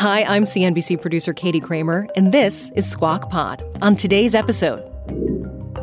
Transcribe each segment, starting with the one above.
Hi, I'm CNBC producer Katie Kramer, and this is Squawk Pod. On today's episode,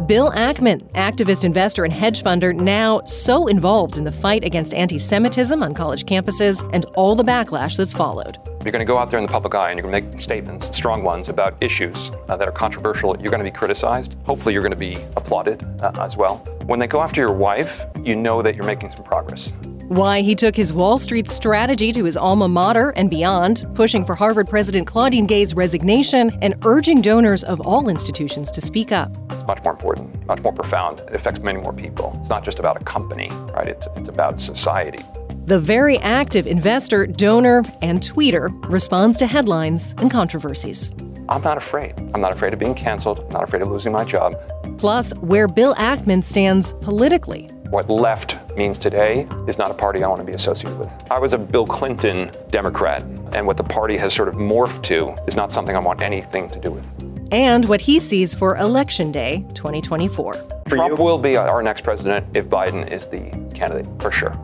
Bill Ackman, activist, investor, and hedge funder, now so involved in the fight against anti Semitism on college campuses and all the backlash that's followed. You're going to go out there in the public eye and you're going to make statements, strong ones, about issues uh, that are controversial. You're going to be criticized. Hopefully, you're going to be applauded uh, as well. When they go after your wife, you know that you're making some progress. Why he took his Wall Street strategy to his alma mater and beyond, pushing for Harvard President Claudine Gay's resignation and urging donors of all institutions to speak up. It's much more important, much more profound. It affects many more people. It's not just about a company, right? It's, it's about society. The very active investor, donor, and tweeter responds to headlines and controversies. I'm not afraid. I'm not afraid of being canceled. I'm not afraid of losing my job. Plus, where Bill Ackman stands politically what left means today is not a party I want to be associated with. I was a Bill Clinton Democrat, and what the party has sort of morphed to is not something I want anything to do with. And what he sees for Election Day 2024. Trump will be our next president if Biden is the candidate, for sure.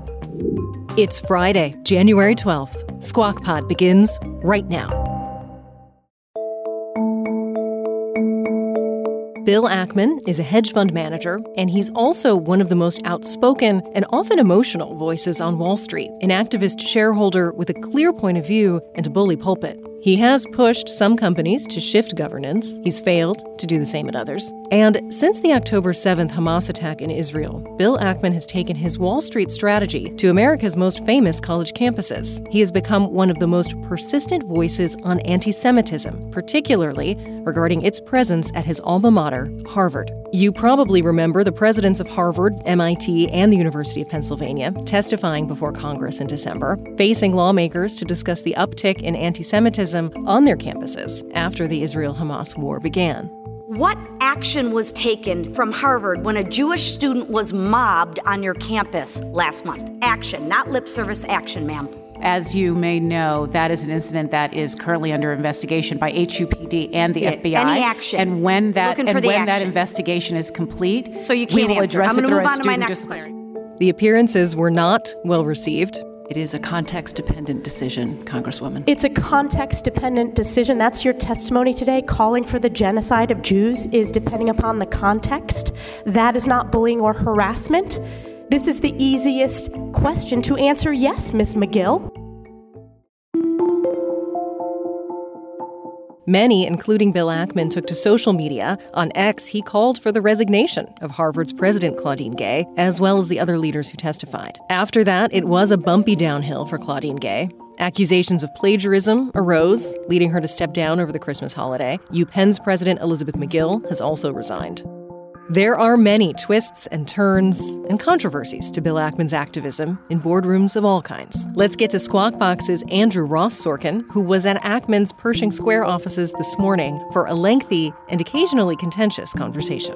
It's Friday, January 12th. Squawk Pod begins right now. Bill Ackman is a hedge fund manager, and he's also one of the most outspoken and often emotional voices on Wall Street, an activist shareholder with a clear point of view and a bully pulpit. He has pushed some companies to shift governance. He's failed to do the same at others. And since the October 7th Hamas attack in Israel, Bill Ackman has taken his Wall Street strategy to America's most famous college campuses. He has become one of the most persistent voices on anti Semitism, particularly regarding its presence at his alma mater, Harvard. You probably remember the presidents of Harvard, MIT, and the University of Pennsylvania testifying before Congress in December, facing lawmakers to discuss the uptick in anti Semitism on their campuses after the Israel Hamas war began. What action was taken from Harvard when a Jewish student was mobbed on your campus last month? Action, not lip service action, ma'am. As you may know, that is an incident that is currently under investigation by HUPD and the yeah, FBI. Any action? And when that and when action. that investigation is complete, so you can't we will answer. address I'm it through move a on to my student next disciplinary. question. The appearances were not well received. It is a context dependent decision, Congresswoman. It's a context dependent decision. That's your testimony today. Calling for the genocide of Jews is depending upon the context. That is not bullying or harassment. This is the easiest question to answer yes, Ms. Magill. Many, including Bill Ackman, took to social media. On X, he called for the resignation of Harvard's president, Claudine Gay, as well as the other leaders who testified. After that, it was a bumpy downhill for Claudine Gay. Accusations of plagiarism arose, leading her to step down over the Christmas holiday. UPenn's president, Elizabeth Magill, has also resigned. There are many twists and turns and controversies to Bill Ackman's activism in boardrooms of all kinds. Let's get to Squawk Box's Andrew Ross Sorkin, who was at Ackman's Pershing Square offices this morning for a lengthy and occasionally contentious conversation.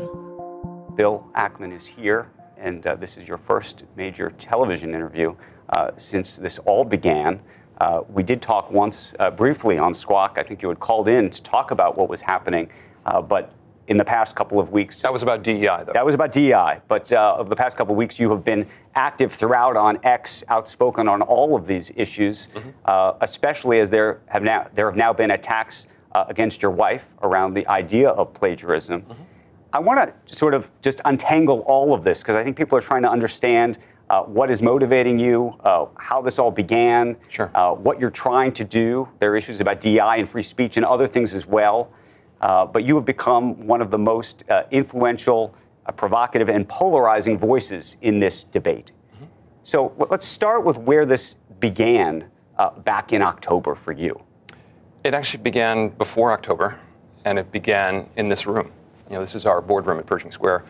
Bill Ackman is here, and uh, this is your first major television interview uh, since this all began. Uh, we did talk once uh, briefly on Squawk. I think you had called in to talk about what was happening, uh, but in the past couple of weeks. That was about DEI, though. That was about DEI. But uh, over the past couple of weeks, you have been active throughout on X, outspoken on all of these issues, mm-hmm. uh, especially as there have now there have now been attacks uh, against your wife around the idea of plagiarism. Mm-hmm. I want to sort of just untangle all of this because I think people are trying to understand. Uh, what is motivating you, uh, how this all began, sure. Uh, what you're trying to do. There are issues about DEI and free speech and other things as well. Uh, but you have become one of the most uh, influential, uh, provocative, and polarizing voices in this debate. Mm-hmm. So let's start with where this began uh, back in October for you. It actually began before October, and it began in this room. You know, this is our boardroom at Pershing Square.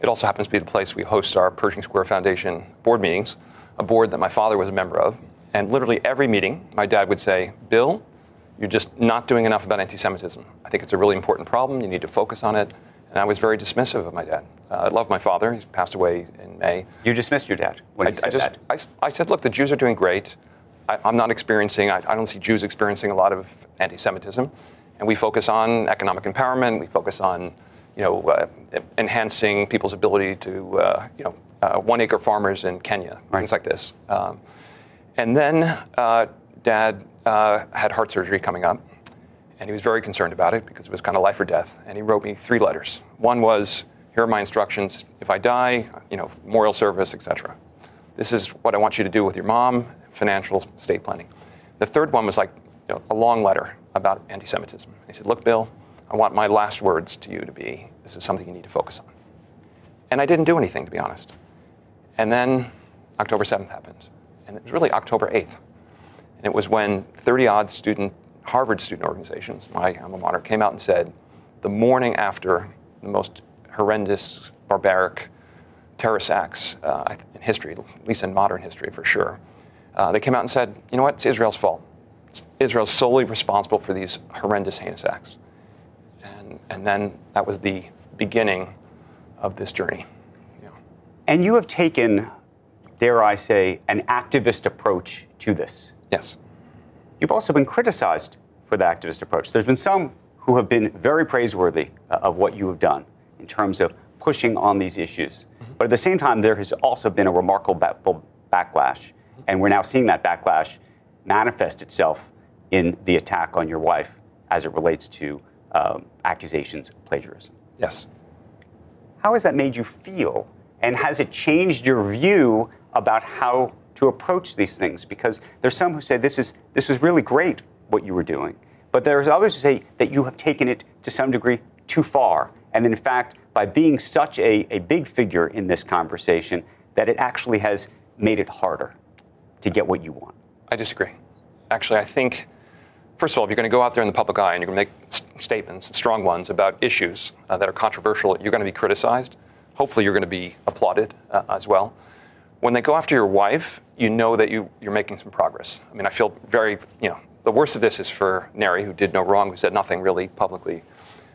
It also happens to be the place we host our Pershing Square Foundation board meetings, a board that my father was a member of, And literally every meeting, my dad would say, Bill, you're just not doing enough about anti Semitism. I think it's a really important problem. You need to focus on it. And I was very dismissive of my dad. Uh, I love my father. He passed away in May. You dismissed your dad when I, he said I just, that. I, I said, look, the Jews are doing great. I, I'm not experiencing, I, I don't see Jews experiencing a lot of anti Semitism. And we focus on economic empowerment. We focus on, you know, uh, enhancing people's ability to, uh, you know, uh, one acre farmers in Kenya, Right. things like this. Um, and then uh, dad uh, had heart surgery coming up, and he was very concerned about it because it was kind of life or death. And he wrote me three letters. One was, "Here are my instructions. If I die, you know, memorial service, etc. This is what I want you to do with your mom, financial estate planning." The third one was like you know, a long letter about anti-Semitism. He said, "Look, Bill, I want my last words to you to be: This is something you need to focus on." And I didn't do anything, to be honest. And then October 7th happened. And it was really October 8th. And it was when 30 odd student, Harvard student organizations, my alma mater, came out and said, the morning after the most horrendous, barbaric terrorist acts uh, in history, at least in modern history for sure, uh, they came out and said, you know what, it's Israel's fault. It's Israel's solely responsible for these horrendous, heinous acts. And, and then that was the beginning of this journey. Yeah. And you have taken, dare I say, an activist approach to this. Yes. You've also been criticized for the activist approach. There's been some who have been very praiseworthy uh, of what you have done in terms of pushing on these issues. But at the same time, there has also been a remarkable ba- backlash. And we're now seeing that backlash manifest itself in the attack on your wife as it relates to um, accusations of plagiarism. Yes. How has that made you feel? And has it changed your view about how to approach these things? Because there's some who say this is this was really great what you were doing, but there's others who say that you have taken it to some degree too far. And in fact, by being such a, a big figure in this conversation, that it actually has made it harder to get what you want. I disagree. Actually, I think, first of all, if you're going to go out there in the public eye and you're going to make s- statements, strong ones, about issues uh, that are controversial, you're going to be criticized. Hopefully, you're going to be applauded uh, as well. When they go after your wife, you know that you, you're making some progress. I mean, I feel very, you know, the worst of this is for Neri, who did no wrong, who said nothing really publicly.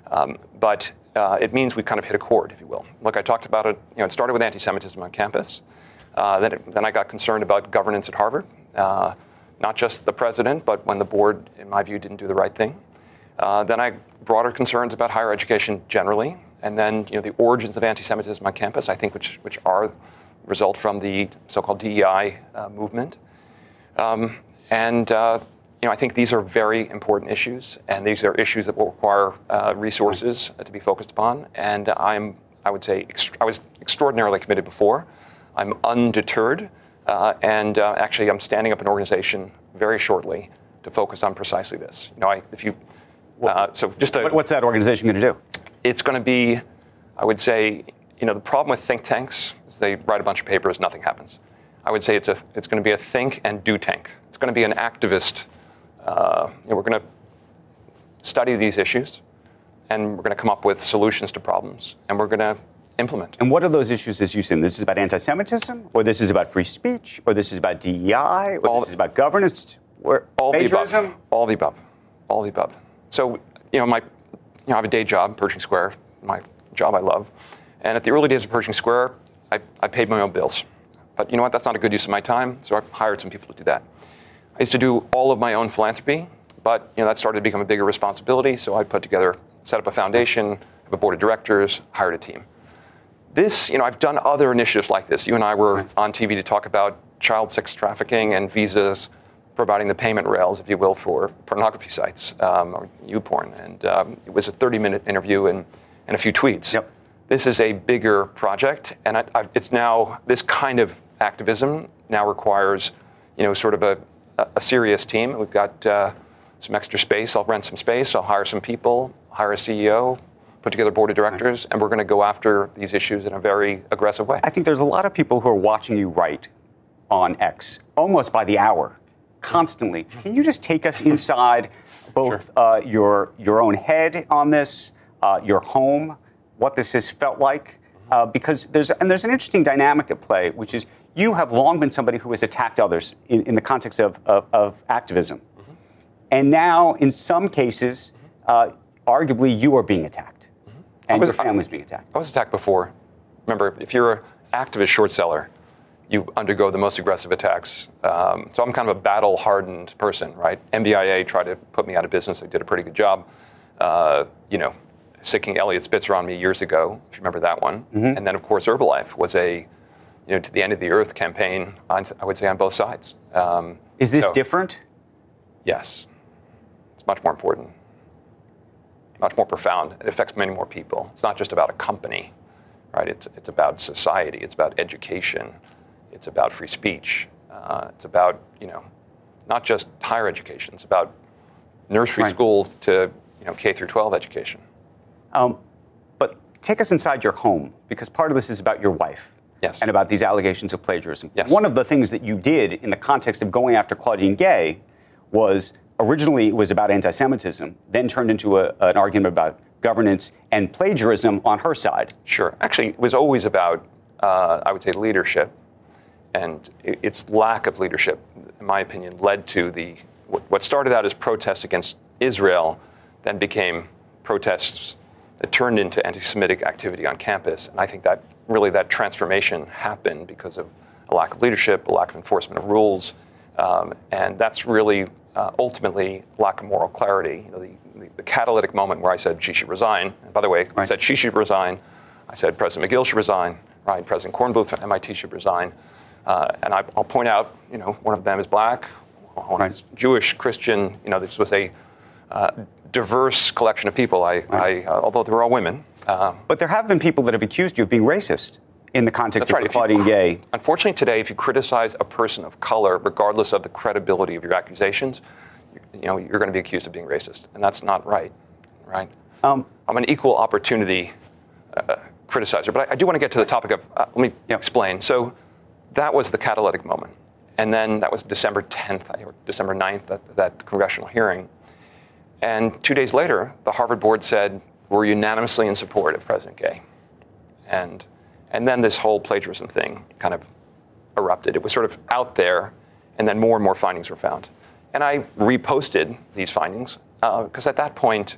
Um, but uh, it means we kind of hit a chord, if you will. Look, I talked about it, you know, it started with anti Semitism on campus. Uh, then, it, then I got concerned about governance at Harvard. Uh, not just the president, but when the board, in my view, didn't do the right thing. Uh, then I broader concerns about higher education generally, and then you know the origins of anti-Semitism on campus. I think which which are result from the so-called DEI uh, movement, um, and uh, you know I think these are very important issues, and these are issues that will require uh, resources to be focused upon. And I'm I would say I was extraordinarily committed before. I'm undeterred. Uh, and uh, actually, I'm standing up an organization very shortly to focus on precisely this. You know, I, if you, uh, so just to, What's that organization going to do? it's going to be, I would say, you know, the problem with think tanks they write a bunch of papers, nothing happens. I would say it's a, it's going to be a think and do tank. It's going to be an activist. Uh, we're going to study these issues, and we're going to come up with solutions to problems, and we're going to implement. And what are those issues as you see them? This is about anti-Semitism, or this is about free speech, or this is about DEI, or All- this is about governance, or all the above. All the above. All the above. So, you know, my, you know, I have a day job, Pershing Square, my job I love. And at the early days of Pershing Square, I, I paid my own bills. But you know what? That's not a good use of my time. So I hired some people to do that. I used to do all of my own philanthropy, but you know that started to become a bigger responsibility. So I put together, set up a foundation, have a board of directors, hired a team. This, you know, I've done other initiatives like this. You and I were on TV to talk about child sex trafficking and visas, providing the payment rails, if you will, for pornography sites um, or YouPorn. And um, it was a 30-minute interview and, and a few tweets. Yep. This is a bigger project, and I, I, it's now this kind of activism now requires, you know, sort of a, a, serious team. We've got uh, some extra space. I'll rent some space. I'll hire some people, hire a CEO, put together a board of directors, and we're going to go after these issues in a very aggressive way. I think there's a lot of people who are watching you write on X almost by the hour, constantly. Can you just take us inside both uh, your your own head on this, uh, your home, what this has felt like, uh, because there's and there's an interesting dynamic at play, which is you have long been somebody who has attacked others in, in the context of, of, of activism, mm-hmm. and now in some cases, uh, arguably you are being attacked, mm-hmm. and your family's being attacked. I was attacked before. Remember, if you're an activist short seller, you undergo the most aggressive attacks. Um, so I'm kind of a battle-hardened person, right? MBIA tried to put me out of business. They did a pretty good job. Uh, you know, sicking Eliot Spitzer on me years ago, if you remember that one. Mm-hmm. And then, of course, Herbalife was a, you know, to the end of the earth campaign, on, I would say on both sides. Um, Is this so, different? Yes. It's much more important, much more profound. It affects many more people. It's not just about a company, right? It's, it's about society, it's about education, it's about free speech, uh, it's about, you know, not just higher education, it's about nursery right. school to you know, K through 12 education. Um, but take us inside your home, because part of this is about your wife. Yes. And about these allegations of plagiarism. Yes. One of the things that you did in the context of going after Claudine Gay was originally it was about anti-Semitism, then turned into a, an argument about governance and plagiarism on her side. Sure. Actually, it was always about, uh, I would say, leadership, and its lack of leadership, in my opinion, led to the what started out as protests against Israel, then became protests that turned into anti-Semitic activity on campus. And I think that really that transformation happened because of a lack of leadership, a lack of enforcement of rules, um, and that's really uh, ultimately lack of moral clarity. You know, the, the, the, catalytic moment where I said she should resign. And by the way, right. I said she should resign. I said President Magill should resign. Right, President Kornbluth from MIT should resign. Uh, and I, will point out, you know, one of them is black, one right. is Jewish, Christian. You know, this was a uh, diverse collection of people. I. I uh, although they were all women. Uh, but there have been people that have accused you of being racist in the context of right. Claudine Gay. Unfortunately, today, if you criticize a person of color, regardless of the credibility of your accusations, you know you're going to be accused of being racist, and that's not right. Right? Um, I'm an equal opportunity uh, criticizer, but I, I, do want to get to the topic of. Uh, let me yep. explain. So that was the catalytic moment, and then that was December 10th or December 9th, that, that congressional hearing. And two days later, the Harvard board said, we're unanimously in support of President Gay. And, and then this whole plagiarism thing kind of erupted. It was sort of out there, and then more and more findings were found. And I reposted these findings because uh, at that point,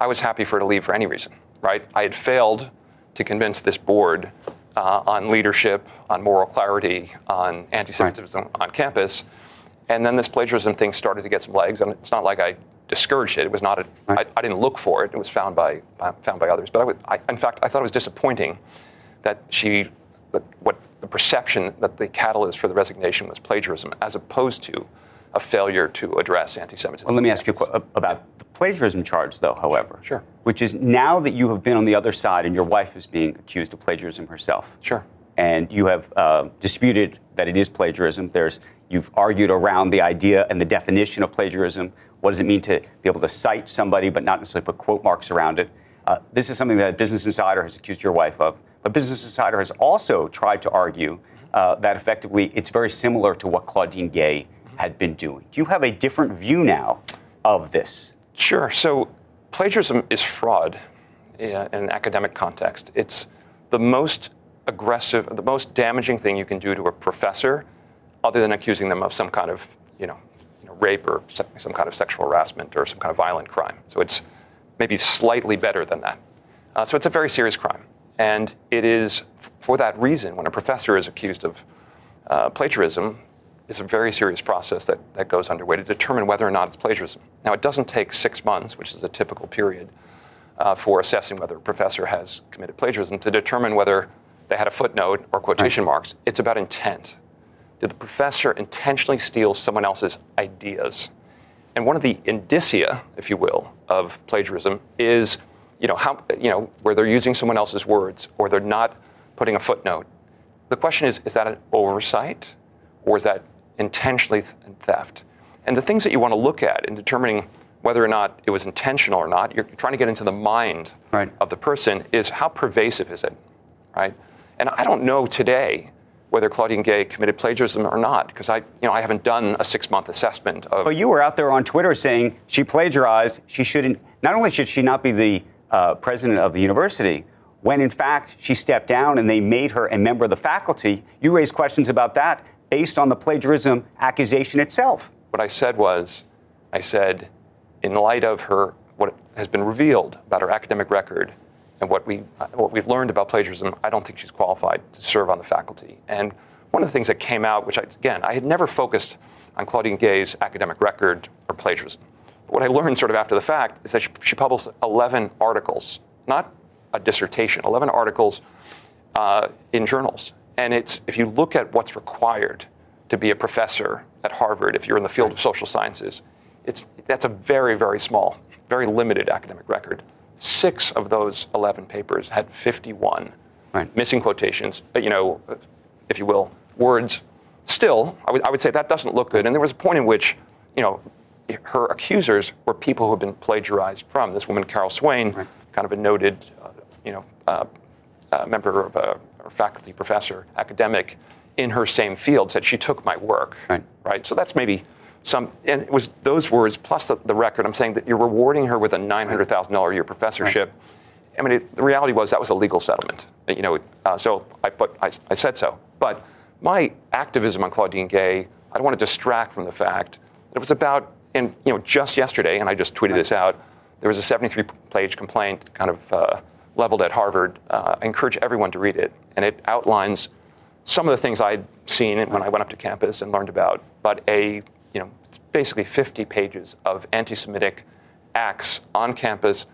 I was happy for her to leave for any reason, right? I had failed to convince this board uh, on leadership, on moral clarity, on anti Semitism right. on campus. And then this plagiarism thing started to get some legs. And it's not like I discouraged it. It was not a, right. I, I didn't look for it. It was found by, found by others. But I would, I, in fact, I thought it was disappointing that she, that what the perception that the catalyst for the resignation was plagiarism, as opposed to a failure to address anti-Semitism. Well, let me ask you about the plagiarism charge, though. However, sure. Which is now that you have been on the other side and your wife is being accused of plagiarism herself. Sure. And you have uh, disputed that it is plagiarism. There's you've argued around the idea and the definition of plagiarism. What does it mean to be able to cite somebody but not necessarily put quote marks around it? Uh, this is something that Business Insider has accused your wife of. But Business Insider has also tried to argue uh, that effectively it's very similar to what Claudine Gay had been doing. Do you have a different view now of this? Sure. So plagiarism is fraud in an academic context. It's the most aggressive, the most damaging thing you can do to a professor, other than accusing them of some kind of, you know, you know rape or some kind of sexual harassment or some kind of violent crime. So it's maybe slightly better than that. Uh, so it's a very serious crime. And it is for that reason, when a professor is accused of uh, plagiarism, it's a very serious process that, that goes underway to determine whether or not it's plagiarism. Now, it doesn't take six months, which is a typical period uh, for assessing whether a professor has committed plagiarism, to determine whether they had a footnote or quotation right. marks. It's about intent. Did the professor intentionally steal someone else's ideas? And one of the indicia, if you will, of plagiarism is, you know, how, you know, where they're using someone else's words or they're not putting a footnote. The question is, is that an oversight or is that intentionally theft? And the things that you want to look at in determining whether or not it was intentional or not, you're trying to get into the mind right. of the person, is how pervasive is it, right? And I don't know today whether Claudine Gay committed plagiarism or not, because I, you know, I haven't done a six-month assessment of. But you were out there on Twitter saying she plagiarized. She shouldn't. Not only should she not be the uh, president of the university, when in fact she stepped down and they made her a member of the faculty. You raised questions about that based on the plagiarism accusation itself. What I said was, I said, in light of her, what has been revealed about her academic record and what, we, what we've learned about plagiarism, I don't think she's qualified to serve on the faculty. And one of the things that came out, which I, again, I had never focused on Claudine Gay's academic record or plagiarism. But what I learned sort of after the fact is that she, she published 11 articles, not a dissertation, 11 articles uh, in journals. And it's, if you look at what's required to be a professor at Harvard, if you're in the field of social sciences, it's, that's a very, very small, very limited academic record. Six of those 11 papers had 51 right. missing quotations, uh, you know, if you will, words. Still, I would, I would say that doesn't look good. And there was a point in which, you know, her accusers were people who had been plagiarized from. This woman, Carol Swain, right. kind of a noted, uh, you know, uh, uh, member of a faculty professor, academic in her same field, said she took my work. Right. Right. So that's maybe some, and it was those words plus the, the record. I'm saying that you're rewarding her with a $900,000 a year professorship. I mean, it, the reality was that was a legal settlement. You know, uh, so I, but I, I said so. But my activism on Claudine Gay, I don't want to distract from the fact that it was about and you know, just yesterday, and I just tweeted this out, there was a 73-page complaint kind of uh, leveled at Harvard. Uh, I encourage everyone to read it, and it outlines some of the things I'd seen when I went up to campus and learned about. But a, you know, it's basically 50 pages of anti-Semitic acts on campus.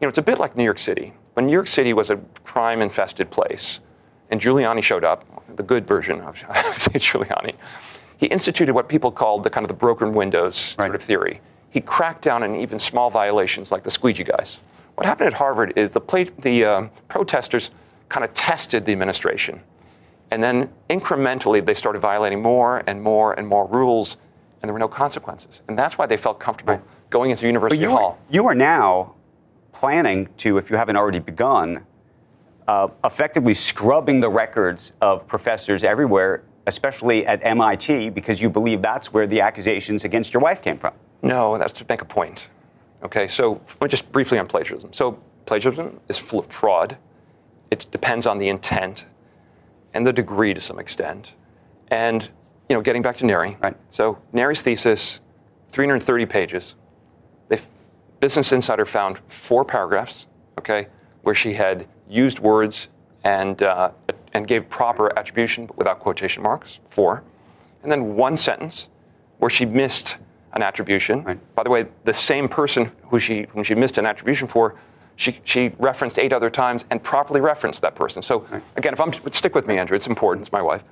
You know, it's a bit like New York City. When New York City was a crime-infested place, and Giuliani showed up, the good version of Giuliani he instituted what people called the kind of the broken windows right. sort of theory. He cracked down on even small violations like the squeegee guys. What happened at Harvard is the, play, the uh, protesters kind of tested the administration. And then incrementally, they started violating more and more and more rules, and there were no consequences. And that's why they felt comfortable right. going into University you Hall. Are, you are now planning to, if you haven't already begun, uh, effectively scrubbing the records of professors everywhere especially at MIT, because you believe that's where the accusations against your wife came from. No, that's to make a point. Okay, so just briefly on plagiarism. So plagiarism is fraud. It depends on the intent and the degree to some extent. And you know, getting back to Neri. Right. So Neri's thesis, 330 pages. They, Business Insider found four paragraphs, okay, where she had used words and uh, and gave proper attribution but without quotation marks, four. And then one sentence where she missed an attribution. Right. By the way, the same person who she, whom she missed an attribution for, she, she referenced eight other times and properly referenced that person. So right. again, if I'm stick with me, Andrew, it's important. It's my wife.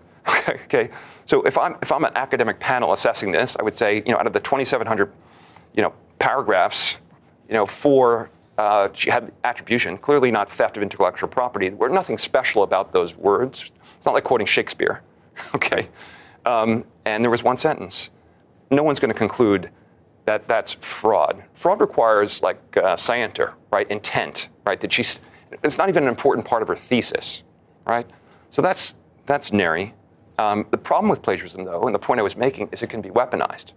Okay. So if I'm if I'm an academic panel assessing this, I would say you know out of the 2,700 you know paragraphs, you know four uh, had attribution, clearly not theft of intellectual property. There's nothing special about those words. It's not like quoting Shakespeare, okay? Um, and there was one sentence. No one's going to conclude that that's fraud. Fraud requires like uh, scienter, right? Intent, right? That she's. It's not even an important part of her thesis, right? So that's that's Neri. Um, the problem with plagiarism, though, and the point I was making, is it can be weaponized,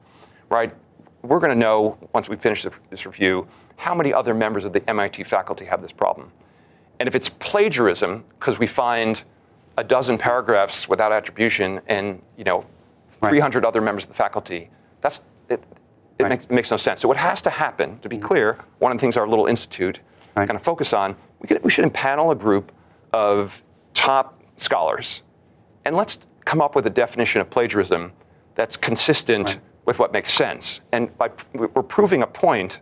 right? we're going to know once we finish this review how many other members of the MIT faculty have this problem. And if it's plagiarism, because we find a dozen paragraphs without attribution and you know 300 right. other members of the faculty, that's it. It, right. makes, it, makes, no sense. So what has to happen, to be mm-hmm. clear, one of the things our little institute right. kind of focus on, we, could, we should impanel a group of top scholars, and let's come up with a definition of plagiarism that's consistent with what makes sense. And by, we're proving a point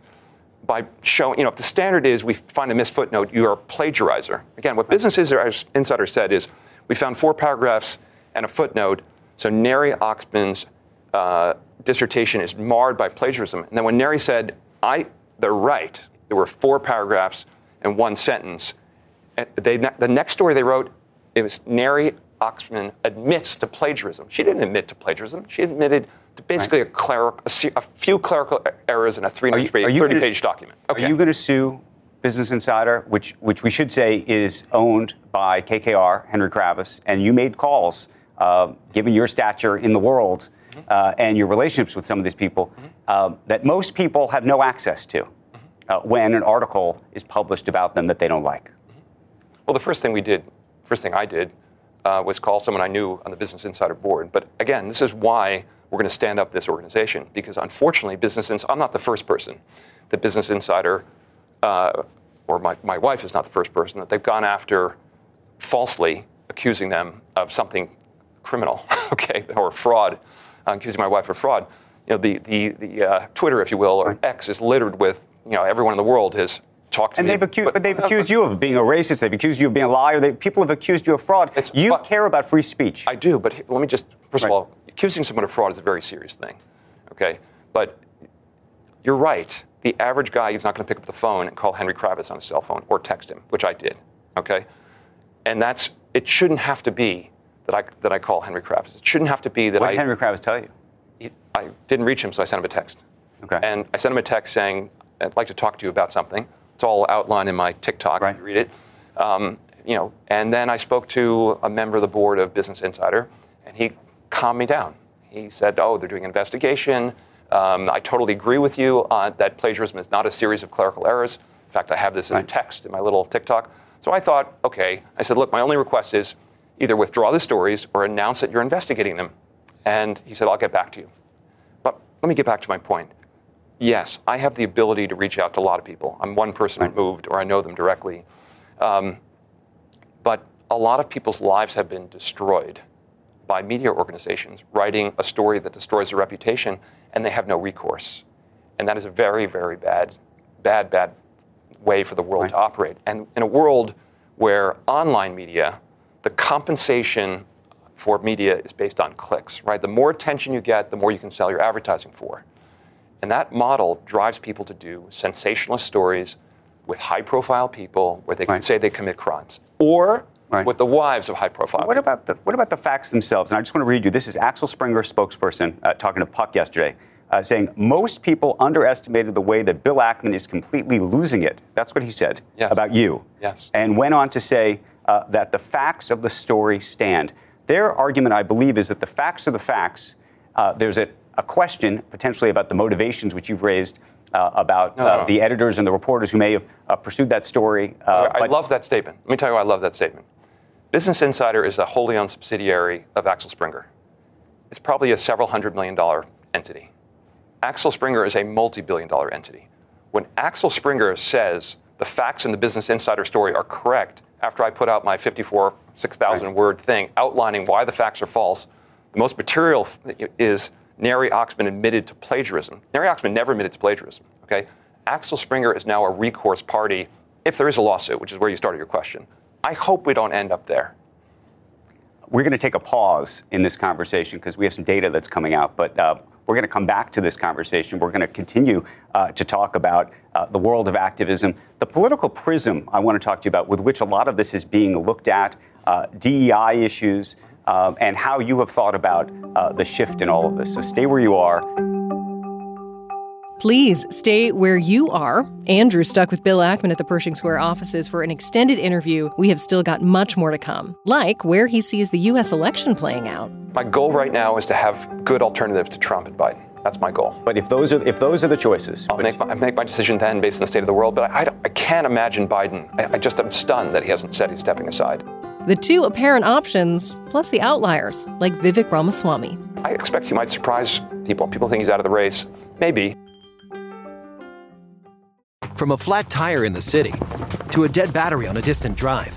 by showing, you know, if the standard is we find a missed footnote, you are a plagiarizer. Again, what Business Insider said is we found four paragraphs and a footnote, so Neri Oxman's uh, dissertation is marred by plagiarism. And then when Neri said, I, they're right, there were four paragraphs and one sentence, they, the next story they wrote, it was Neri Oxman admits to plagiarism. She didn't admit to plagiarism. She admitted to basically right. a, cleric, a, a, few clerical errors in a 330-page document. Okay. Are you going to sue Business Insider, which which we should say is owned by KKR, Henry Kravis, and you made calls, uh, given your stature in the world mm-hmm. uh, and your relationships with some of these people, mm-hmm. uh, that most people have no access to mm-hmm. uh, when an article is published about them that they don't like. Well, the first thing we did, first thing I did, uh, was call someone I knew on the Business Insider board. But again, this is why we're going to stand up this organization because unfortunately, Business Insider, I'm not the first person that Business Insider, uh, or my, my wife is not the first person that they've gone after falsely accusing them of something criminal, okay, or fraud, uh, accusing my wife of fraud. You know, the, the, the uh, Twitter, if you will, or X is littered with, you know, everyone in the world has talked to and me. they've accused, but, they've accused you of being a racist. They've accused you of being a liar. They, people have accused you of fraud. You but- care about free speech. I do, but let me just, first Right. of all, accusing someone of fraud is a very serious thing, okay? But you're right. The average guy is not going to pick up the phone and call Henry Kravis on his cell phone or text him, which I did, okay? And that's, it shouldn't have to be that I, that I call Henry Kravis. It shouldn't have to be that what I, did Henry Kravis tell you? he- I didn't reach him, so I sent him a text. Okay. And I sent him a text saying, I'd like to talk to you about something. It's all outlined in my TikTok. Right. You read it. Um, you know, and then I spoke to a member of the board of Business Insider, and he calmed me down. He said, "Oh, they're doing an investigation. Um, I totally agree with you on that plagiarism is not a series of clerical errors. In fact, I have this in Right. text in my little TikTok." So I thought, okay. I said, "Look, my only request is either withdraw the stories or announce that you're investigating them." And he said, "I'll get back to you." But let me get back to my point. Yes, I have the ability to reach out to a lot of people. I'm one person removed, or I know them directly. Um, but a lot of people's lives have been destroyed by media organizations writing a story that destroys their reputation, and they have no recourse. And that is a very, very bad, bad, bad way for the world Right. to operate. And in a world where online media, the compensation for media is based on clicks, right? The more attention you get, the more you can sell your advertising for. And that model drives people to do sensationalist stories with high profile people where they can Right. say they commit crimes. Or Right. with the wives of high profile What about the what about the facts themselves? And I just want to read you. This is Axel Springer, spokesperson, uh, talking to Puck yesterday, uh, saying most people underestimated the way that Bill Ackman is completely losing it. That's what he said Yes. about you. Yes. And went on to say uh, that the facts of the story stand. Their argument, I believe, is that the facts are the facts. Uh, there's a, a question potentially about the motivations which you've raised. Uh, about No, uh, no. the editors and the reporters who may have uh, pursued that story. Uh, I but- love that statement. Let me tell you why I love that statement. Business Insider is a wholly owned subsidiary of Axel Springer. It's probably a several hundred million dollar entity. Axel Springer is a multi billion dollar entity. When Axel Springer says the facts in the Business Insider story are correct after I put out my 54, 6,000 Right. word thing outlining why the facts are false, the most material is Neri Oxman admitted to plagiarism. Neri Oxman never admitted to plagiarism. Okay, Axel Springer is now a recourse party if there is a lawsuit, which is where you started your question. I hope we don't end up there. We're going to take a pause in this conversation because we have some data that's coming out, but uh, we're going to come back to this conversation. We're going to continue uh, to talk about uh, the world of activism, the political prism I want to talk to you about, with which a lot of this is being looked at, uh, DEI issues, um, and how you have thought about uh, the shift in all of this. So stay where you are. Please stay where you are. Andrew stuck with Bill Ackman at the Pershing Square offices for an extended interview. We have still got much more to come, like where he sees the U.S. election playing out. My goal right now is to have good alternatives to Trump and Biden. That's my goal. But if those are if those are the choices, I'll make my, I make my decision then based on the state of the world. But I, I, I can't imagine Biden. I, I just am stunned that he hasn't said he's stepping aside. The two apparent options, plus the outliers, like Vivek Ramaswamy. I expect he might surprise people. People think he's out of the race. Maybe. From a flat tire in the city to a dead battery on a distant drive,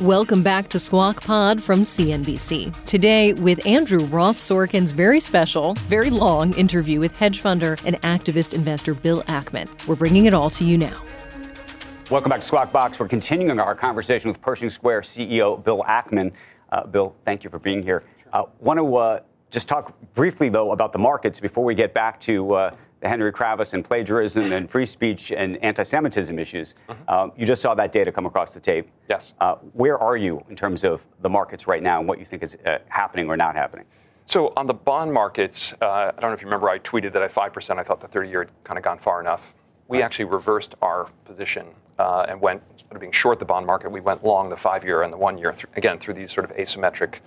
Welcome back to Squawk Pod from CNBC. Today, with Andrew Ross Sorkin's very special, very long interview with hedge funder and activist investor Bill Ackman. We're bringing it all to you now. Welcome back to Squawk Box. We're continuing our conversation with Pershing Square CEO Bill Ackman. Uh, Bill, thank you for being here. I uh, want to uh, just talk briefly, though, about the markets before we get back to uh, the Henry Kravis and plagiarism and free speech and anti Semitism issues. Mm-hmm. Um, you just saw that data come across the tape. Yes. Uh, where are you in terms of the markets right now and what you think is uh, happening or not happening? So, on the bond markets, uh, I don't know if you remember, I tweeted that at 5%, I thought the 30 year had kind of gone far enough. We right. actually reversed our position uh, and went, instead of being short the bond market, we went long the five year and the one year, th- again, through these sort of asymmetric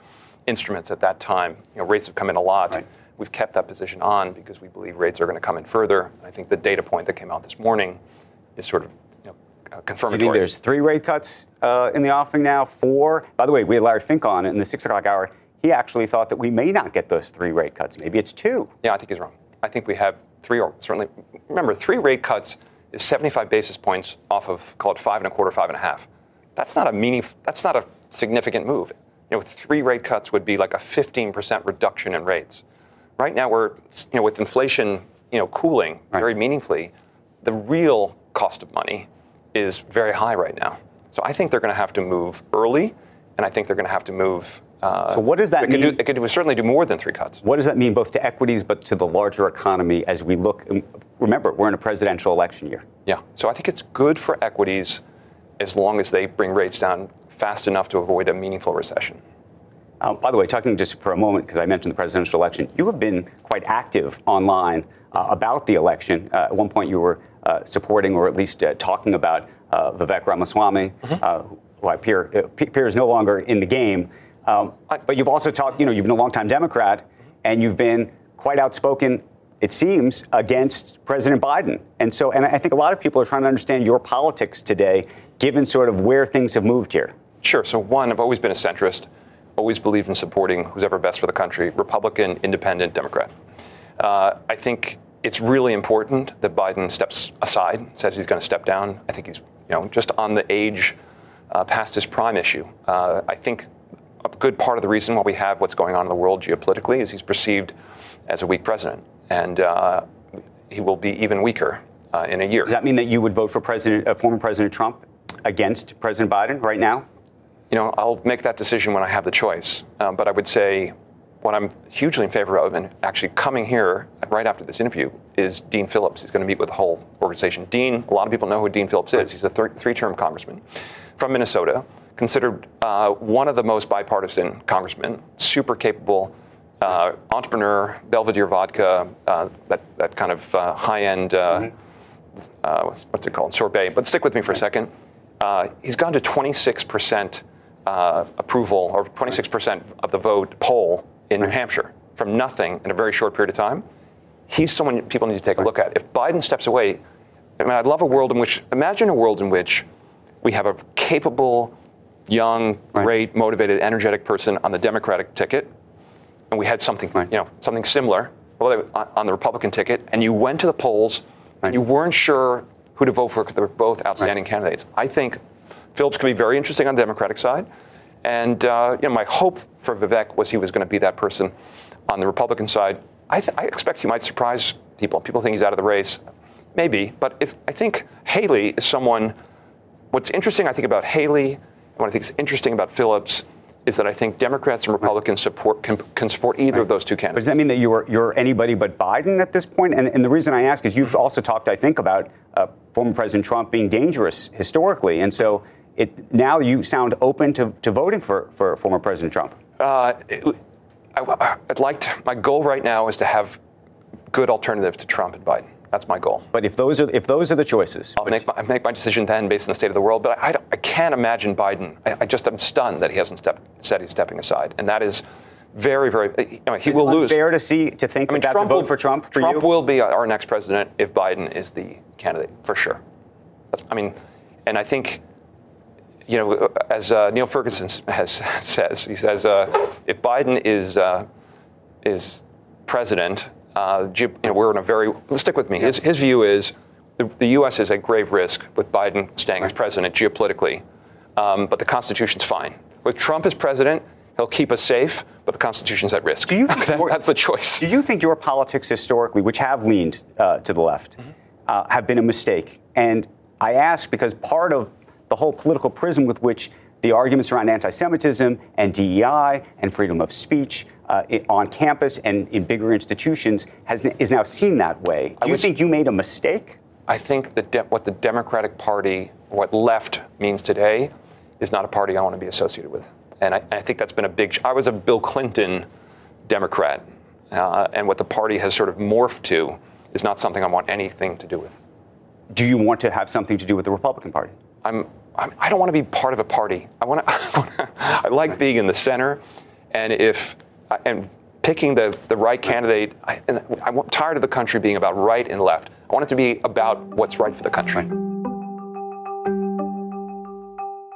instruments at that time. You know, rates have come in a lot. Right we've kept that position on because we believe rates are going to come in further. I think the data point that came out this morning is sort of you know, confirmatory. You think there's three rate cuts uh, in the offing now? Four? By the way, we had Larry Fink on in the six o'clock hour. He actually thought that we may not get those three rate cuts. Maybe it's two. Yeah, I think he's wrong. I think we have three, or certainly, remember, three rate cuts is 75 basis points off of, call it five and a quarter, five and a half. That's not a meaningful, that's not a significant move. You know, three rate cuts would be like a 15% reduction in rates. Right now, we're you know with inflation you know cooling right. very meaningfully, the real cost of money is very high right now. So I think they're going to have to move early, and I think they're going to have to move. Uh, so what does that it mean? Could do, it could certainly do more than three cuts. What does that mean, both to equities but to the larger economy as we look? Remember, we're in a presidential election year. Yeah. So I think it's good for equities as long as they bring rates down fast enough to avoid a meaningful recession. Uh, by the way, talking just for a moment, because I mentioned the presidential election, you have been quite active online uh, about the election. Uh, at one point, you were uh, supporting or at least uh, talking about uh, Vivek Ramaswamy, mm-hmm. who I appear, appears no longer in the game. Um, but you've also talked, you know, you've been a longtime Democrat, and you've been quite outspoken it seems, against President Biden. And so, and I think a lot of people are trying to understand your politics today, given sort of where things have moved here. Sure. So, one, I've always been a centrist always believed in supporting who's ever best for the country Republican, Independent, Democrat. Uh, I think it's really important that Biden steps aside, says he's going to step down. I think he's, you know, just on the age uh, past his prime issue. Uh, I think a good part of the reason why we have what's going on in the world geopolitically is he's perceived as a weak president, and uh, he will be even weaker uh, in a year. Does that mean that you would vote for President, uh, former President Trump against President Biden right now? You know, I'll make that decision when I have the choice. Um, but I would say what I'm hugely in favor of, and actually coming here right after this interview, is Dean Phillips. He's going to meet with the whole organization. Dean, a lot of people know who Dean Phillips is. He's a th- three-term congressman from Minnesota, considered uh, one of the most bipartisan congressmen, super capable. Uh, entrepreneur, Belvedere vodka, uh, that, that kind of uh, high-end, uh, mm-hmm. Uh, what's, what's, it called, sorbet. But stick with me for a second. he's gone to 26 percent uh, approval or 26% of the vote poll in New Hampshire from nothing in a very short period of time. He's someone people need to take a look at. If Biden steps away, I mean, I'd love a world in which, imagine a world in which we have a capable, young, great, motivated, energetic person on the Democratic ticket, and we had something, right. you know, something similar on the Republican ticket, and you went to the polls right. and you weren't sure who to vote for because they were both outstanding right. candidates. I think Phillips could be very interesting on the Democratic side. And uh, you know, my hope for Vivek was he was going to be that person on the Republican side. I, th- I, expect he might surprise people. People think he's out of the race, maybe. But if I think Haley is someone. What's interesting, I think, about Haley, and what I think is interesting about Phillips, is that I think Democrats and Republicans support can, can support either right. of those two candidates. Does that mean that you're you're anybody but Biden at this point? And, and the reason I ask is you've also talked, I think, about uh, former President Trump being dangerous historically, and so it, now you sound open to, to voting for, for former President Trump. Uh, I, would like to, my goal right now is to have good alternatives to Trump and Biden. That's my goal. But if those are if those are the choices, I'll make my, make my decision then based on the state of the world. But I, I can't imagine Biden. I, I just am stunned that he hasn't stepped, said he's stepping aside, and that is very, very. I mean, he will lose. Fair to see to think I mean, that that's Trump a vote will, for Trump. For Trump you? will be our next president if Biden is the candidate for sure. That's, I mean, and I think you know, as uh, Niall Ferguson has says, he says, uh, if Biden is uh, is president, uh, you know, we're in a very. Stick with me. His, his view is the, the, U.S. is at grave risk with Biden staying as president geopolitically. Um, but the Constitution's fine. With Trump as president, he'll keep us safe, but the Constitution's at risk. Do you think that, your- that's the choice. Do you think your politics historically, which have leaned uh, to the left, Mm-hmm. uh, have been a mistake? And I ask because part of the whole political prism with which the arguments around anti Semitism and DEI and freedom of speech uh, on campus and in bigger institutions has, is now seen that way. Do you think you made a mistake? I think that de- what the Democratic Party, what left means today, is not a party I want to be associated with. And I, I think that's been a big. I was a Bill Clinton Democrat, uh, and what the party has sort of morphed to is not something I want anything to do with. Do you want to have something to do with the Republican Party? I'm, I'm I don't want to be part of a party. I want to. I like being in the center, and if and picking the, the right candidate. I, and I'm tired of the country being about right and left. I want it to be about what's right for the country.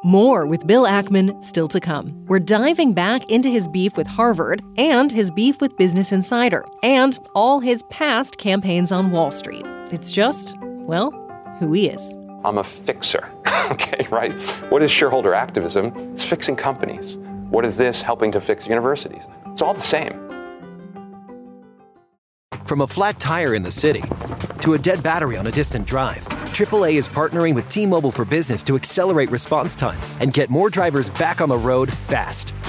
More with Bill Ackman still to come. We're diving back into his beef with Harvard and his beef with Business Insider and all his past campaigns on Wall Street. It's just, well, who he is. I'm a fixer. okay, right? What is shareholder activism? It's fixing companies. What is this helping to fix universities? It's all the same. From a flat tire in the city to a dead battery on a distant drive, AAA is partnering with T Mobile for Business to accelerate response times and get more drivers back on the road fast.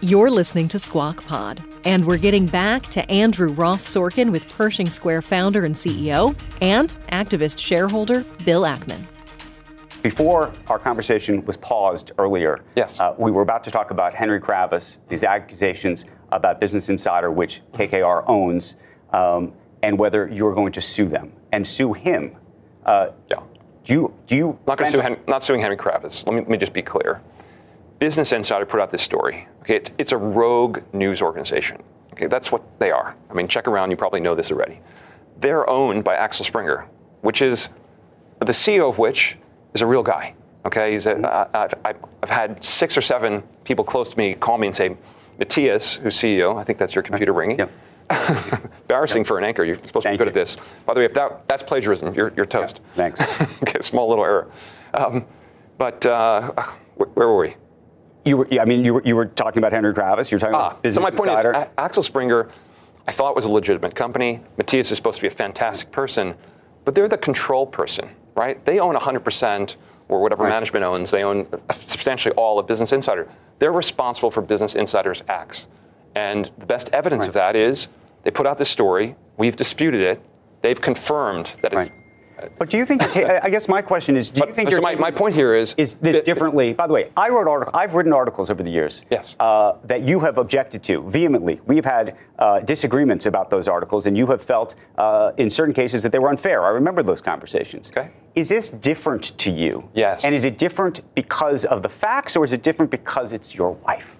You're listening to Squawk Pod, and we're getting back to Andrew Ross Sorkin with Pershing Square founder and CEO and activist shareholder Bill Ackman. Before our conversation was paused earlier, Yes. uh, we were about to talk about Henry Kravis, these accusations about Business Insider, which KKR owns, um, and whether you're going to sue them and sue him. Uh, Yeah. do you? Do you? Not, going to sue Hen- not suing Henry Kravis. Let me, let me just be clear. Business Insider put out this story. Okay, it's, it's a rogue news organization. Okay, that's what they are. I mean, check around. You probably know this already. They're owned by Axel Springer, which is the CEO of which is a real guy. Okay, he's a, I, I've, I've had six or seven people close to me call me and say, Mathias, who's CEO, I think that's your computer ringing. Yep. Embarrassing for an anchor. You're supposed to be good you. at this. By the way, if that, that's plagiarism, you're, you're toast. Thanks. okay, small little error. Um, but uh, where were we? You were, yeah, I mean, you were, you were talking about Henry Kravis. You're talking Ah, about Business so my point Insider. is, A- Axel Springer, I thought was a legitimate company. Mathias is supposed to be a fantastic person, but they're the control person, right? They own 100%, or whatever Right. management owns. They own substantially all of Business Insider. They're responsible for Business Insider's acts, and the best evidence of that is they put out this story. We've disputed it. They've confirmed that it's. But do you think? I guess my question is: Do you But- think so my- my point here is is this that- differently? By the way, I wrote article, I've written articles over the years. Yes. Uh, that you have objected to vehemently. We've had uh, disagreements about those articles, and you have felt, uh, in certain cases, that they were unfair. I remember those conversations. Okay. Is this different to you? Yes. And is it different because of the facts, or is it different because it's your wife?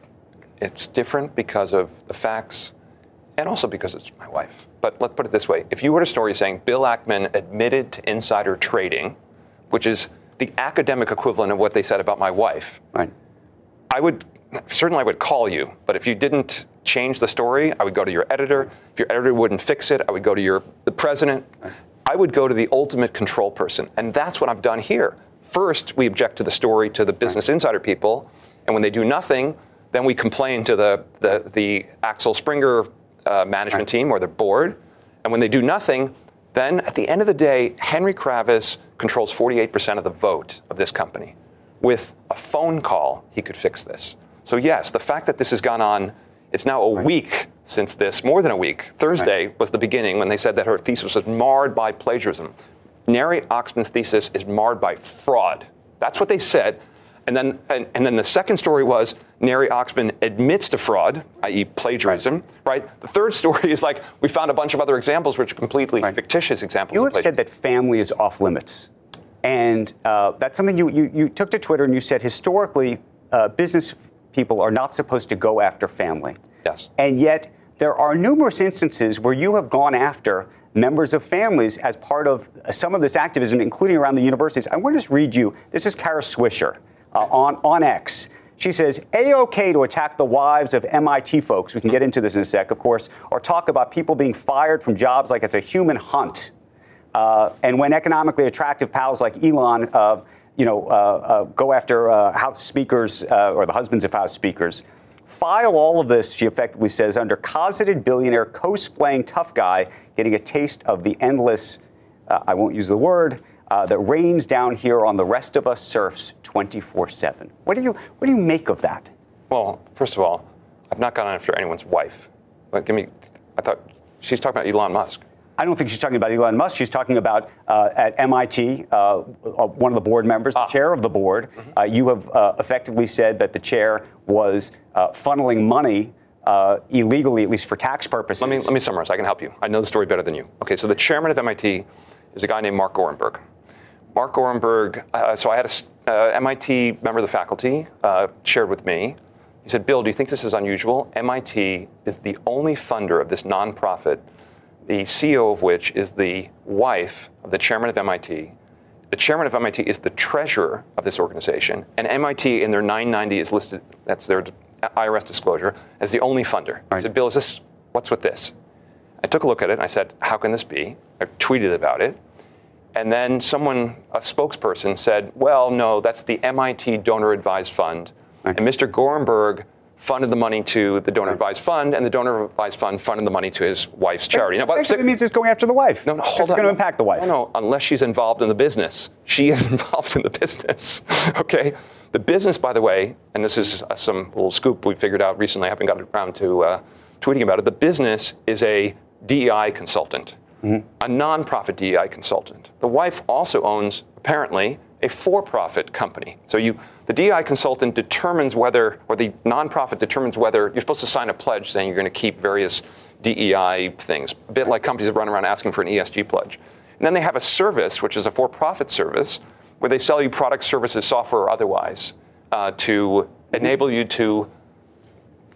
It's different because of the facts and also because it's my wife. But let's put it this way if you wrote a story saying Bill Ackman admitted to insider trading, which is the academic equivalent of what they said about my wife, Right. I would certainly I would call you. But if you didn't change the story, I would go to your editor. If your editor wouldn't fix it, I would go to your the president. I would go to the ultimate control person, and that's what I've done here. First, we object to the story to the Business Insider people, and when they do nothing, then we complain to the the, the Axel Springer uh, management team or the board, and when they do nothing, then at the end of the day, Henry Kravis controls 48% of the vote of this company. With a phone call, he could fix this. So yes, the fact that this has gone on, it's now a week since this, more than a week. Thursday was the beginning when they said that her thesis was marred by plagiarism. Neri Oxman's thesis is marred by fraud. That's what they said. And then, and, and then the second story was Neri Oxman admits to fraud, i.e., plagiarism, right. The third story is like we found a bunch of other examples which are completely fictitious examples. You have said that family is off limits. And uh, that's something you, you, you took to Twitter and you said historically, uh, business people are not supposed to go after family. Yes. And yet, there are numerous instances where you have gone after members of families as part of some of this activism, including around the universities. I want to just read you. This is Kara Swisher uh, on, on X. She says, A-OK to attack the wives of MIT folks, we can get into this in a sec, of course, or talk about people being fired from jobs like it's a human hunt. Uh, and when economically attractive pals like Elon, uh, you know, uh, uh go after uh, House speakers uh, or the husbands of House speakers, file all of this, she effectively says, under cosseted billionaire cosplaying tough guy getting a taste of the endless, I won't use the word, that rains down here on the rest of us serfs 24 7. What do you what do you make of that? Well, first of all, I've not gone after anyone's wife. But give me, I thought she's talking about Elon Musk. I don't think she's talking about Elon Musk. She's talking about uh, at MIT, uh, uh, one of the board members, ah. the chair of the board. Mm-hmm. Uh, you have uh, effectively said that the chair was uh, funneling money illegally, at least for tax purposes. Let me let me summarize. I can help you. I know the story better than you. Okay, so the chairman of MIT is a guy named Mark Gorenberg. Mark Gorenberg. so I had a uh, MIT member of the faculty uh, shared with me. He said, Bill, do you think this is unusual? MIT is the only funder of this nonprofit, the CEO of which is the wife of the chairman of MIT. The chairman of MIT is the treasurer of this organization, and MIT in their 990 is listed, that's their IRS disclosure, as the only funder. Right. I said, Bill, is this, what's with this? I took a look at it and I said, how can this be? I tweeted about it. And then someone, a spokesperson, said, well, no, that's the MIT Donor Advised Fund. And Mr. Gorenberg funded the money to the donor advised fund, and the donor advised fund funded the money to his wife's charity. Now, but it means it's going after the wife. No, no, hold it's going to impact the wife. No, no, unless she's involved in the business. She is involved in the business. okay, the business, by the way, and this is uh, some little scoop we figured out recently. I haven't got around to uh, tweeting about it. The business is a DEI consultant mm-hmm. a nonprofit DEI consultant. The wife also owns, apparently, a for-profit company. So you, the DEI consultant determines whether, or the nonprofit determines whether you're supposed to sign a pledge saying you're going to keep various DEI things, a bit like companies that run around asking for an ESG pledge. And then they have a service, which is a for-profit service, where they sell you products, services, software, or otherwise uh, to enable you to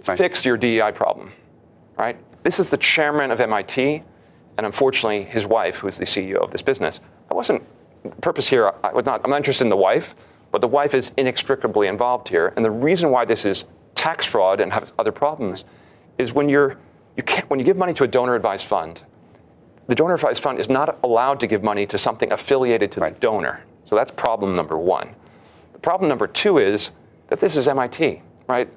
right. fix your DEI problem. Right? This is the chairman of MIT and unfortunately, his wife, who is the CEO of this business, I wasn't. The purpose here, I was not. I'm not interested in the wife, but the wife is inextricably involved here. And the reason why this is tax fraud and has other problems is when you're you can't when you give money to a donor advised fund, the donor advised fund is not allowed to give money to something affiliated to right. the donor. So that's problem number one. The problem number two is that this is MIT, right?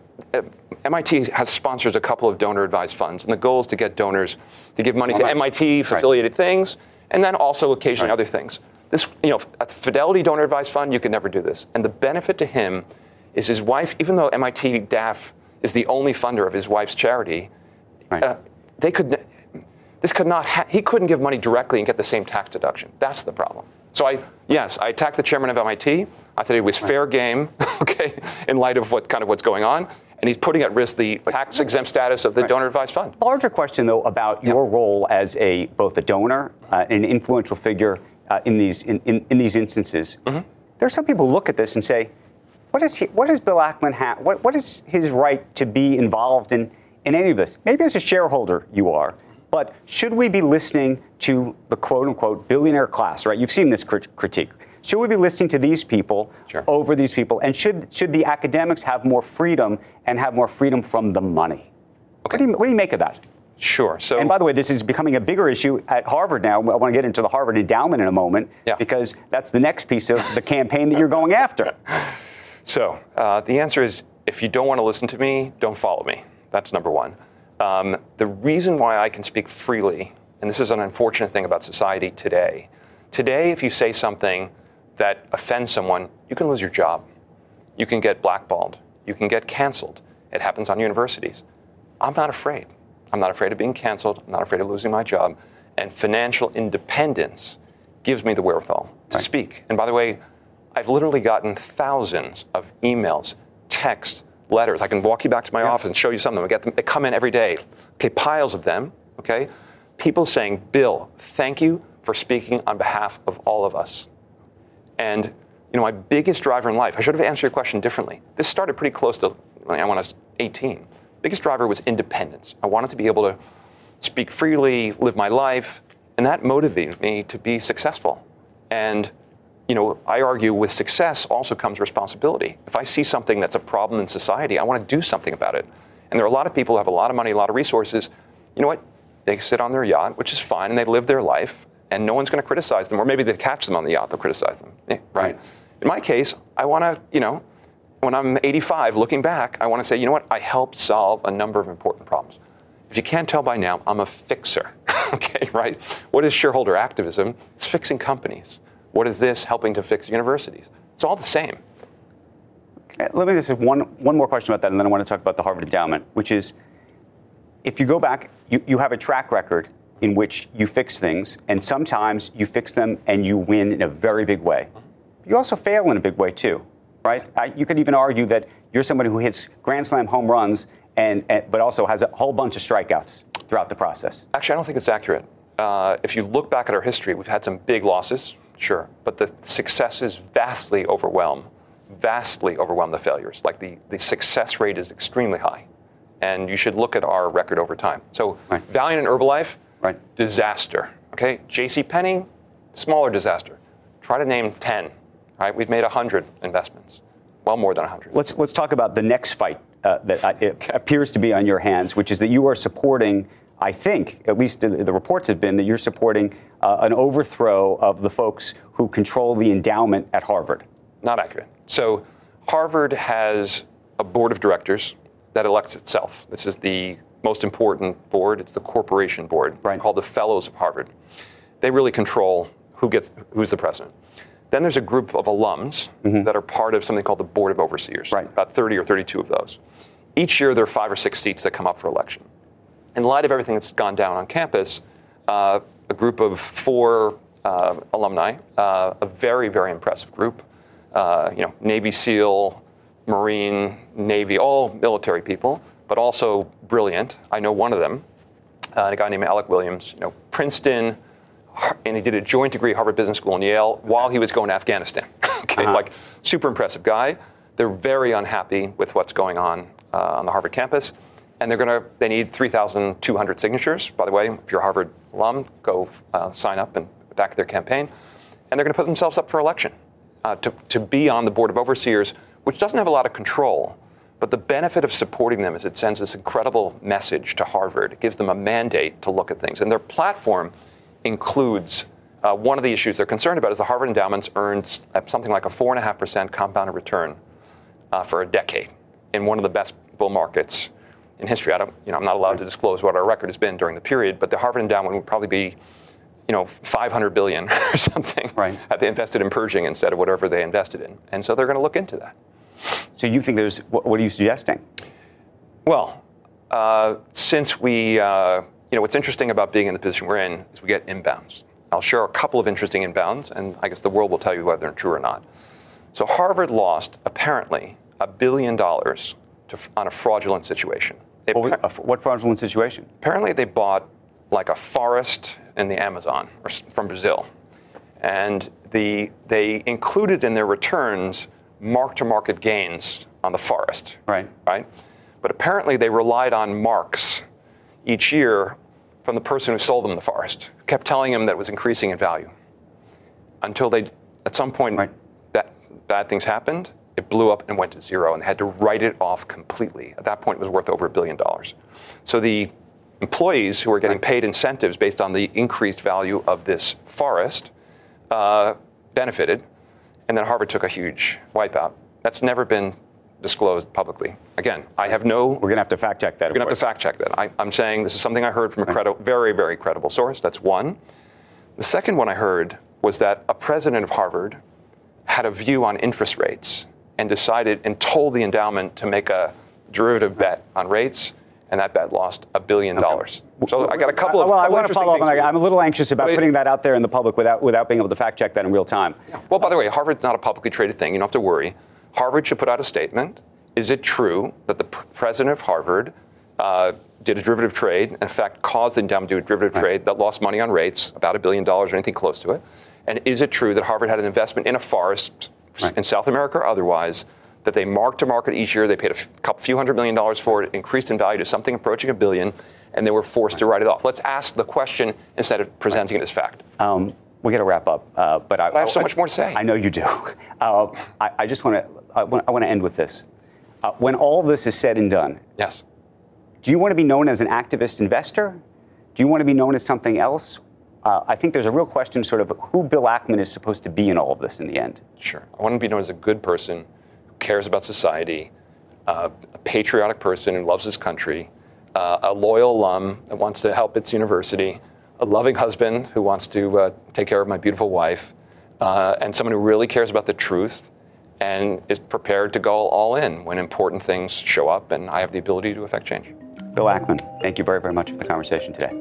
MIT has sponsors a couple of donor advised funds, and the goal is to get donors to give money to MIT affiliated right. things, and then also occasionally right. other things. This, you know, a Fidelity donor advised fund, you could never do this. And the benefit to him is his wife, even though MIT DAF is the only funder of his wife's charity, right. uh, they could, this could not, ha- he couldn't give money directly and get the same tax deduction. That's the problem. So I, yes, I attacked the chairman of MIT. I thought it was fair game, okay, in light of what kind of what's going on and he's putting at risk the tax exempt status of the right. donor advised fund. Larger question, though, about your role as a both a donor uh, and an influential figure uh, in these in, in, in, these instances. Mm-hmm. There are some people who look at this and say, "What is he? What does Bill Ackman have? What what is his right to be involved in in any of this? Maybe as a shareholder you are." But should we be listening to the quote unquote billionaire class, right? You've seen this crit- critique. Should we be listening to these people sure. over these people? And should, should the academics have more freedom and have more freedom from the money? Okay. What, do you, what do you make of that? Sure. So, and by the way, this is becoming a bigger issue at Harvard now. I want to get into the Harvard endowment in a moment yeah. because that's the next piece of the campaign that you're going after. So uh, the answer is, if you don't want to listen to me, don't follow me. That's number one. Um, the reason why I can speak freely, and this is an unfortunate thing about society today. Today, if you say something that offends someone, you can lose your job. You can get blackballed. You can get canceled. It happens on universities. I'm not afraid. I'm not afraid of being canceled. I'm not afraid of losing my job. And financial independence gives me the wherewithal to right. speak. And by the way, I've literally gotten thousands of emails, texts, letters. I can walk you back to my yeah. office and show you some of them. I get them. They come in every day. Okay, piles of them. Okay, people saying, "Bill, thank you for speaking on behalf of all of us." And you know, my biggest driver in life, I should have answered your question differently. This started pretty close to when I was 18. biggest driver was independence. I wanted to be able to speak freely, live my life, and that motivated me to be successful. And you know, I argue with success also comes responsibility. If I see something that's a problem in society, I want to do something about it. And there are a lot of people who have a lot of money, a lot of resources. You know what? They sit on their yacht, which is fine, and they live their life, and no one's going to criticize them. Or maybe they catch them on the yacht, they'll criticize them. Yeah, right. In my case, I want to, you know, when I'm 85, looking back, I want to say, you know what? I helped solve a number of important problems. If you can't tell by now, I'm a fixer. okay, right? What is shareholder activism? It's fixing companies. What is this helping to fix universities? It's all the same. Eh, let me just have one, one more question about that, and then I want to talk about the Harvard Endowment, which is if you go back, you, you have a track record in which you fix things, and sometimes you fix them and you win in a very big way. You also fail in a big way, too, right? I, you could even argue that you're somebody who hits grand slam home runs, and, and, but also has a whole bunch of strikeouts throughout the process. Actually, I don't think it's accurate. Uh, if you look back at our history, we've had some big losses, sure, but the successes vastly overwhelm, vastly overwhelm the failures. Like the, the success rate is extremely high. And you should look at our record over time. So right. Valeant and Herbalife, right. disaster. Okay, J.C. Penney, smaller disaster. Try to name 10. Right, we've made 100 investments, well more than 100. Let's let's talk about the next fight uh, that uh, appears to be on your hands, which is that you are supporting I think, at least the, the reports have been, that you're supporting uh, an overthrow of the folks who control the endowment at Harvard. Not accurate. So, Harvard has a board of directors that elects itself. This is the most important board. It's the corporation board, right. called the Fellows of Harvard. They really control who gets who's the president. Then there's a group of alums mm-hmm. that are part of something called the Board of Overseers. Right. About 30 or 32 of those. Each year there are five or six seats that come up for election in light of everything that's gone down on campus, uh, a group of four uh, alumni, uh, a very, very impressive group, uh, you know, Navy SEAL, Marine, Navy, all military people, but also brilliant. I know one of them, uh, a guy named Alec Williams, you know, Princeton, and he did a joint degree at Harvard Business School in Yale while he was going to Afghanistan. okay, uh-huh. like super impressive guy. They're very unhappy with what's going on uh, on the Harvard campus and they're to they need 3,200 signatures. By the way, if you're a Harvard alum, go uh, sign up and back their campaign. And they're going to put themselves up for election uh, to, to be on the board of overseers, which doesn't have a lot of control. But the benefit of supporting them is it sends this incredible message to Harvard. It gives them a mandate to look at things. And their platform includes uh, one of the issues they're concerned about is the Harvard endowments earned something like a 4.5% compounded return uh, for a decade in one of the best bull markets in history. I don't, you know, I'm not allowed to disclose what our record has been during the period, but the Harvard endowment would probably be, you know, 500 billion or something. Right. They invested in Pershing instead of whatever they invested in, and so they're going to look into that. So you think there's what, what are you suggesting? Well, uh, since we, uh, you know, what's interesting about being in the position we're in is we get inbounds. I'll share a couple of interesting inbounds, and I guess the world will tell you whether they're true or not. So Harvard lost apparently a billion dollars to, on a fraudulent situation. What, what fraudulent situation? Apparently, they bought like a forest in the Amazon or from Brazil, and the they included in their returns mark-to-market gains on the forest. Right. Right. But apparently, they relied on marks each year from the person who sold them the forest. Kept telling them that it was increasing in value until they, at some point, right. that bad things happened it blew up and went to zero, and they had to write it off completely. At that point, it was worth over a billion dollars. So the employees who were getting paid incentives based on the increased value of this forest uh, benefited, and then Harvard took a huge wipeout. That's never been disclosed publicly. Again, I have no. We're going to have to fact check that. We're going to have to fact check that. I, am saying this is something I heard from a credi- very, very credible source. That's one. The second one I heard was that a president of Harvard had a view on interest rates and decided and told the endowment to make a derivative bet on rates, and that bet lost a billion dollars. So I got a couple of. Well, I want to follow up on that. I'm a little anxious about putting that out there in the public without without being able to fact check that in real time. Yeah. Well, by the way, Harvard's not a publicly traded thing. You don't have to worry. Harvard should put out a statement. Is it true that the president of Harvard uh, did a derivative trade, and in fact caused the endowment to do a derivative right. trade that lost money on rates, about a billion dollars or anything close to it? And is it true that Harvard had an investment in a forest right. in South America or otherwise, that they marked to market each year. They paid a couple, few hundred million dollars for it, increased in value to something approaching a billion, and they were forced to write it off. Let's ask the question instead of presenting it as fact. Um, we got to wrap up, uh, but I, But I have so much more to say. I know you do. Uh, I, I just want to. I want to end with this. Uh, when all this is said and done, Yes. do you want to be known as an activist investor? Do you want to be known as something else? Uh, I think there's a real question, sort of, who Bill Ackman is supposed to be in all of this in the end. Sure. I want to be known as a good person cares about society, uh, a patriotic person who loves his country, uh, a loyal alum that wants to help its university, a loving husband who wants to uh, take care of my beautiful wife, uh, and someone who really cares about the truth and is prepared to go all in when important things show up and I have the ability to affect change. Bill Ackman, thank you very, very much for the conversation today.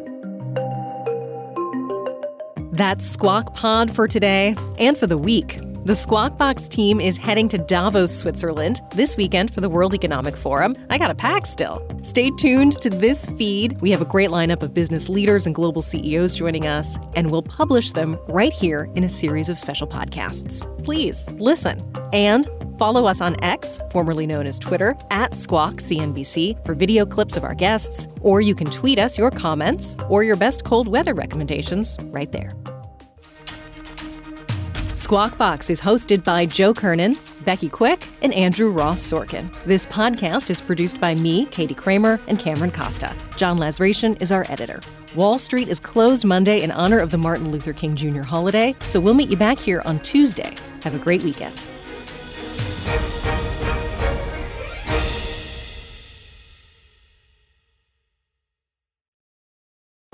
That's Squawk Pod for today and for the week. The Squawk Box team is heading to Davos, Switzerland this weekend for the World Economic Forum. I got a pack still. Stay tuned to this feed. We have a great lineup of business leaders and global CEOs joining us, and we'll publish them right here in a series of special podcasts. Please listen and Follow us on X, formerly known as Twitter, at Squawk CNBC for video clips of our guests, or you can tweet us your comments or your best cold weather recommendations right there. Squawk Box is hosted by Joe Kernan, Becky Quick, and Andrew Ross Sorkin. This podcast is produced by me, Katie Kramer, and Cameron Costa. John Lazration is our editor. Wall Street is closed Monday in honor of the Martin Luther King Jr. holiday, so we'll meet you back here on Tuesday. Have a great weekend.